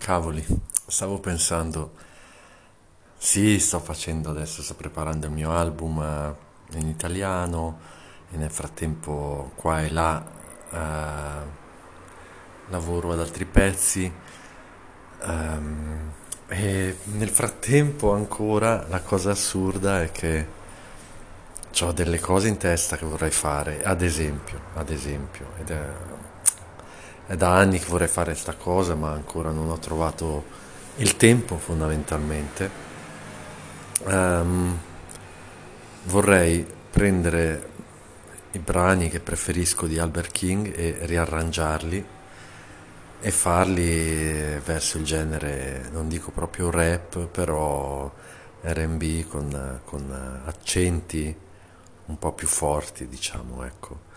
Cavoli, stavo pensando, sì, sto facendo adesso, sto preparando il mio album eh, in italiano e nel frattempo qua e là eh, lavoro ad altri pezzi. Ehm, e nel frattempo ancora la cosa assurda è che ho delle cose in testa che vorrei fare, ad esempio, ad esempio, ed è, è da anni che vorrei fare sta cosa, ma ancora non ho trovato il tempo fondamentalmente. Ehm, vorrei prendere i brani che preferisco di Albert King e riarrangiarli e farli verso il genere, non dico proprio rap, però R&B con, con accenti un po' più forti, diciamo, ecco.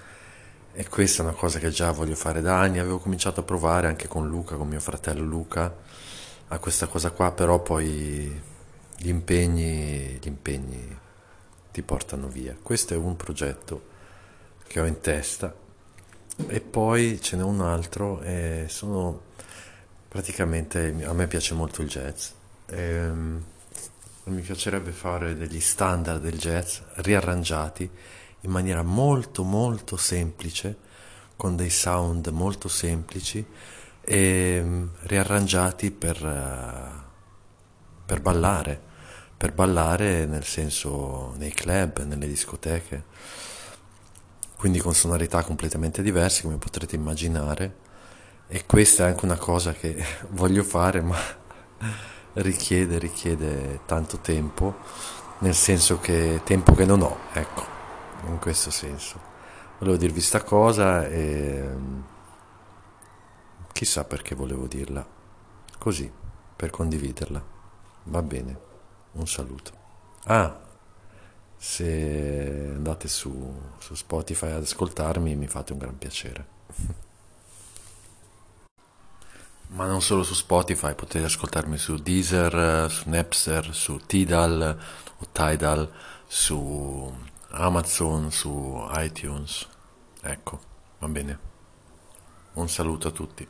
E questa è una cosa che già voglio fare da anni, avevo cominciato a provare anche con Luca, con mio fratello Luca, a questa cosa qua, però poi gli impegni, gli impegni ti portano via. Questo è un progetto che ho in testa e poi ce n'è un altro e sono praticamente, a me piace molto il jazz. E, mi piacerebbe fare degli standard del jazz riarrangiati in maniera molto molto semplice, con dei sound molto semplici e mm, riarrangiati per, eh, per ballare, per ballare nel senso nei club, nelle discoteche, quindi con sonorità completamente diverse come potrete immaginare. E questa è anche una cosa che voglio fare ma richiede, richiede tanto tempo, nel senso che tempo che non ho, ecco, questo senso. Volevo dirvi sta cosa e chissà perché volevo dirla, così, per condividerla. Va bene, un saluto. Ah, se andate su, su Spotify ad ascoltarmi mi fate un gran piacere. Ma non solo su Spotify, potete ascoltarmi su Deezer, su Napster, su Tidal o Tidal, su Amazon, su iTunes. Ecco, va bene. Un saluto a tutti.